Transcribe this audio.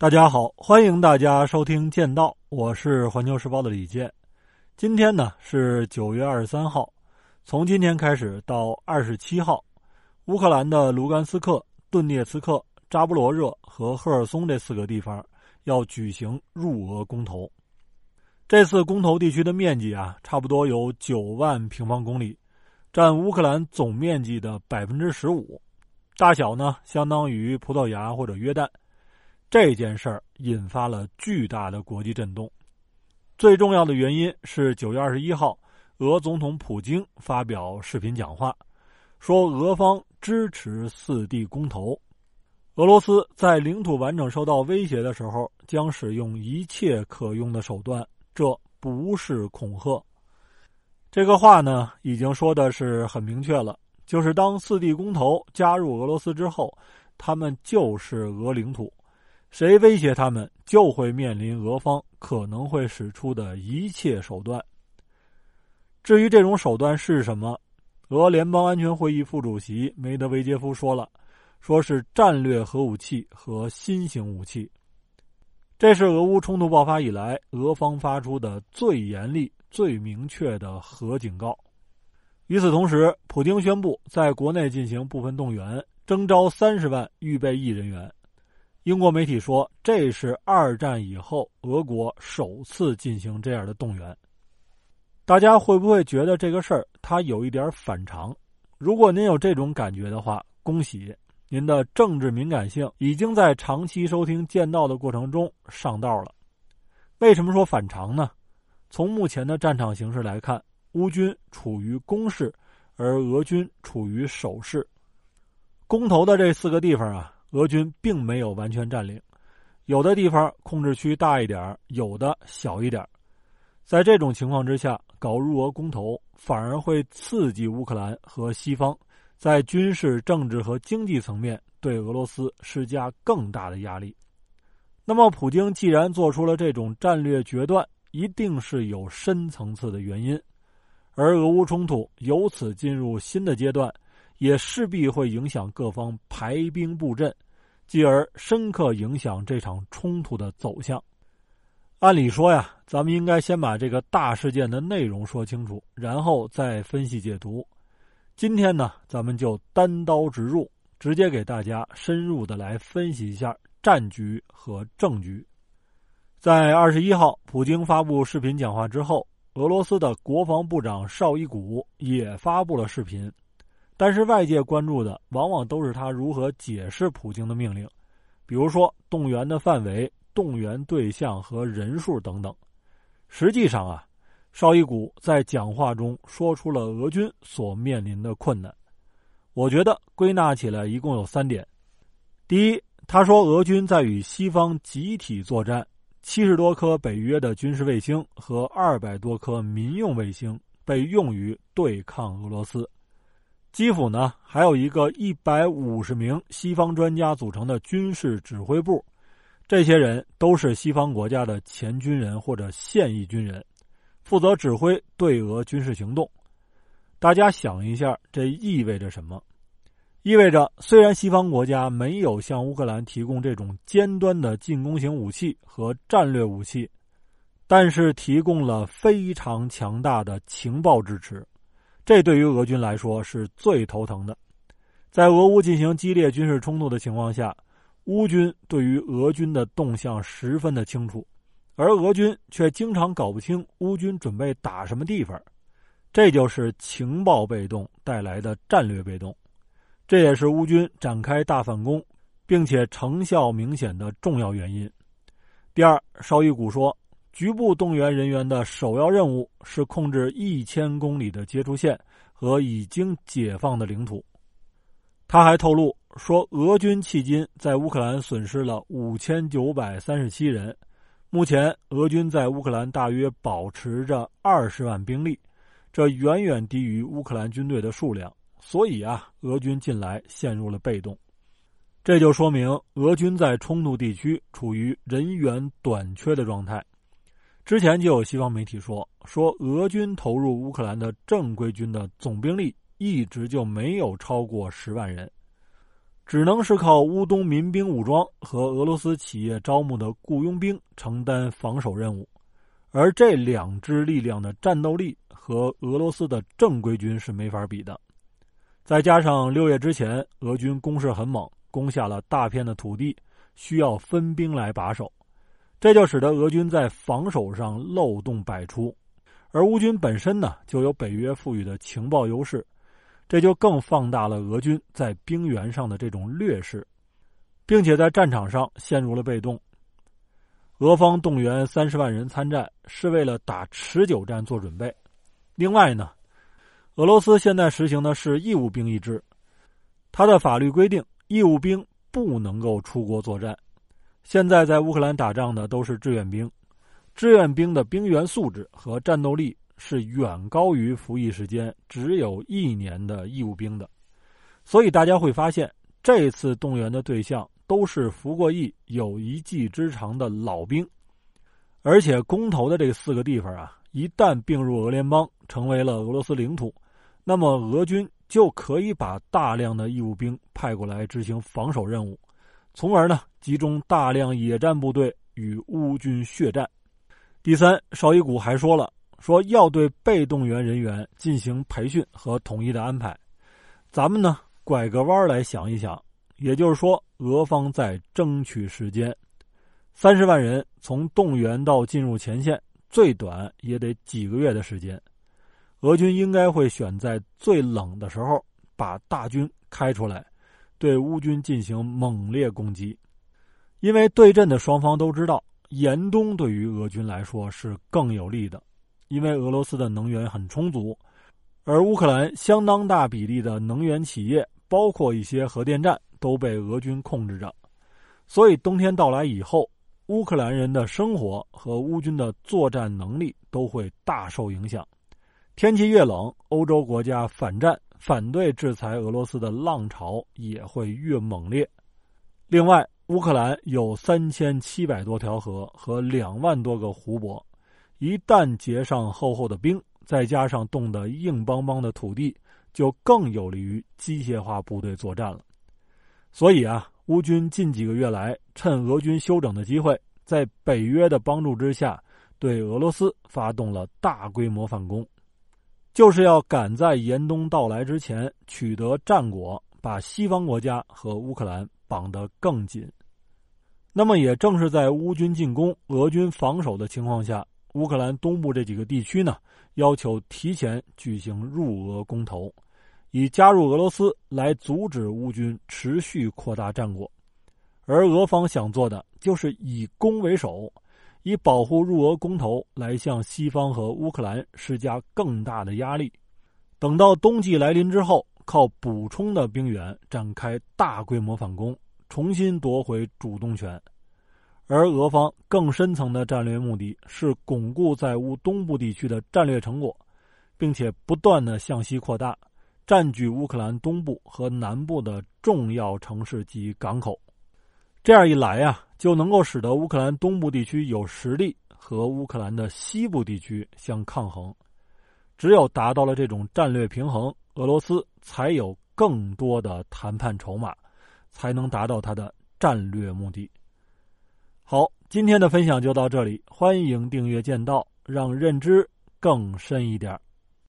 大家好，欢迎大家收听《剑道》，我是环球时报的李健。今天呢是九月二十三号，从今天开始到二十七号，乌克兰的卢甘斯克、顿涅茨克、扎波罗热和赫尔松这四个地方要举行入俄公投。这次公投地区的面积啊，差不多有九万平方公里，占乌克兰总面积的百分之十五，大小呢相当于葡萄牙或者约旦。这件事儿引发了巨大的国际震动，最重要的原因是九月二十一号，俄总统普京发表视频讲话，说俄方支持四地公投，俄罗斯在领土完整受到威胁的时候将使用一切可用的手段，这不是恐吓。这个话呢，已经说的是很明确了，就是当四地公投加入俄罗斯之后，他们就是俄领土。谁威胁他们，就会面临俄方可能会使出的一切手段。至于这种手段是什么，俄联邦安全会议副主席梅德韦杰夫说了，说是战略核武器和新型武器。这是俄乌冲突爆发以来俄方发出的最严厉、最明确的核警告。与此同时，普京宣布在国内进行部分动员，征召三十万预备役人员。英国媒体说，这是二战以后俄国首次进行这样的动员。大家会不会觉得这个事儿它有一点反常？如果您有这种感觉的话，恭喜您的政治敏感性已经在长期收听《剑道》的过程中上道了。为什么说反常呢？从目前的战场形势来看，乌军处于攻势，而俄军处于守势。公投的这四个地方啊。俄军并没有完全占领，有的地方控制区大一点有的小一点在这种情况之下，搞入俄公投反而会刺激乌克兰和西方在军事、政治和经济层面对俄罗斯施加更大的压力。那么，普京既然做出了这种战略决断，一定是有深层次的原因，而俄乌冲突由此进入新的阶段。也势必会影响各方排兵布阵，继而深刻影响这场冲突的走向。按理说呀，咱们应该先把这个大事件的内容说清楚，然后再分析解读。今天呢，咱们就单刀直入，直接给大家深入的来分析一下战局和政局。在二十一号，普京发布视频讲话之后，俄罗斯的国防部长绍伊古也发布了视频。但是外界关注的往往都是他如何解释普京的命令，比如说动员的范围、动员对象和人数等等。实际上啊，绍伊古在讲话中说出了俄军所面临的困难。我觉得归纳起来一共有三点：第一，他说俄军在与西方集体作战，七十多颗北约的军事卫星和二百多颗民用卫星被用于对抗俄罗斯。基辅呢，还有一个一百五十名西方专家组成的军事指挥部，这些人都是西方国家的前军人或者现役军人，负责指挥对俄军事行动。大家想一下，这意味着什么？意味着虽然西方国家没有向乌克兰提供这种尖端的进攻型武器和战略武器，但是提供了非常强大的情报支持。这对于俄军来说是最头疼的，在俄乌进行激烈军事冲突的情况下，乌军对于俄军的动向十分的清楚，而俄军却经常搞不清乌军准备打什么地方，这就是情报被动带来的战略被动，这也是乌军展开大反攻，并且成效明显的重要原因。第二，绍伊古说。局部动员人员的首要任务是控制一千公里的接触线和已经解放的领土。他还透露说，俄军迄今在乌克兰损失了五千九百三十七人。目前，俄军在乌克兰大约保持着二十万兵力，这远远低于乌克兰军队的数量。所以啊，俄军近来陷入了被动。这就说明俄军在冲突地区处于人员短缺的状态。之前就有西方媒体说，说俄军投入乌克兰的正规军的总兵力一直就没有超过十万人。只能是靠乌东民兵武装和俄罗斯企业招募的雇佣兵承担防守任务，而这两支力量的战斗力和俄罗斯的正规军是没法比的。再加上六月之前俄军攻势很猛，攻下了大片的土地，需要分兵来把守，这就使得俄军在防守上漏洞百出。而乌军本身呢，就有北约赋予的情报优势。这就更放大了俄军在兵源上的这种劣势，并且在战场上陷入了被动。俄方动员三十万人参战，是为了打持久战做准备。另外呢，俄罗斯现在实行的是义务兵役制，它的法律规定，义务兵不能够出国作战。现在在乌克兰打仗的都是志愿兵，志愿兵的兵员素质和战斗力。是远高于服役时间只有一年的义务兵的，所以大家会发现，这次动员的对象都是服过役、有一技之长的老兵，而且公投的这四个地方啊，一旦并入俄联邦，成为了俄罗斯领土，那么俄军就可以把大量的义务兵派过来执行防守任务，从而呢，集中大量野战部队与乌军血战。第三，绍伊古还说了。说要对被动员人员进行培训和统一的安排，咱们呢拐个弯来想一想，也就是说，俄方在争取时间，三十万人从动员到进入前线，最短也得几个月的时间。俄军应该会选在最冷的时候把大军开出来，对乌军进行猛烈攻击，因为对阵的双方都知道，严冬对于俄军来说是更有利的。因为俄罗斯的能源很充足，而乌克兰相当大比例的能源企业，包括一些核电站，都被俄军控制着，所以冬天到来以后，乌克兰人的生活和乌军的作战能力都会大受影响。天气越冷，欧洲国家反战、反对制裁俄罗斯的浪潮也会越猛烈。另外，乌克兰有三千七百多条河和两万多个湖泊。一旦结上厚厚的冰，再加上冻得硬邦邦的土地，就更有利于机械化部队作战了。所以啊，乌军近几个月来趁俄军休整的机会，在北约的帮助之下，对俄罗斯发动了大规模反攻，就是要赶在严冬到来之前取得战果，把西方国家和乌克兰绑得更紧。那么，也正是在乌军进攻、俄军防守的情况下。乌克兰东部这几个地区呢，要求提前举行入俄公投，以加入俄罗斯来阻止乌军持续扩大战果。而俄方想做的就是以攻为守，以保护入俄公投来向西方和乌克兰施加更大的压力。等到冬季来临之后，靠补充的兵员展开大规模反攻，重新夺回主动权。而俄方更深层的战略目的是巩固在乌东部地区的战略成果，并且不断的向西扩大，占据乌克兰东部和南部的重要城市及港口。这样一来呀，就能够使得乌克兰东部地区有实力和乌克兰的西部地区相抗衡。只有达到了这种战略平衡，俄罗斯才有更多的谈判筹码，才能达到他的战略目的。好，今天的分享就到这里。欢迎订阅剑道，让认知更深一点。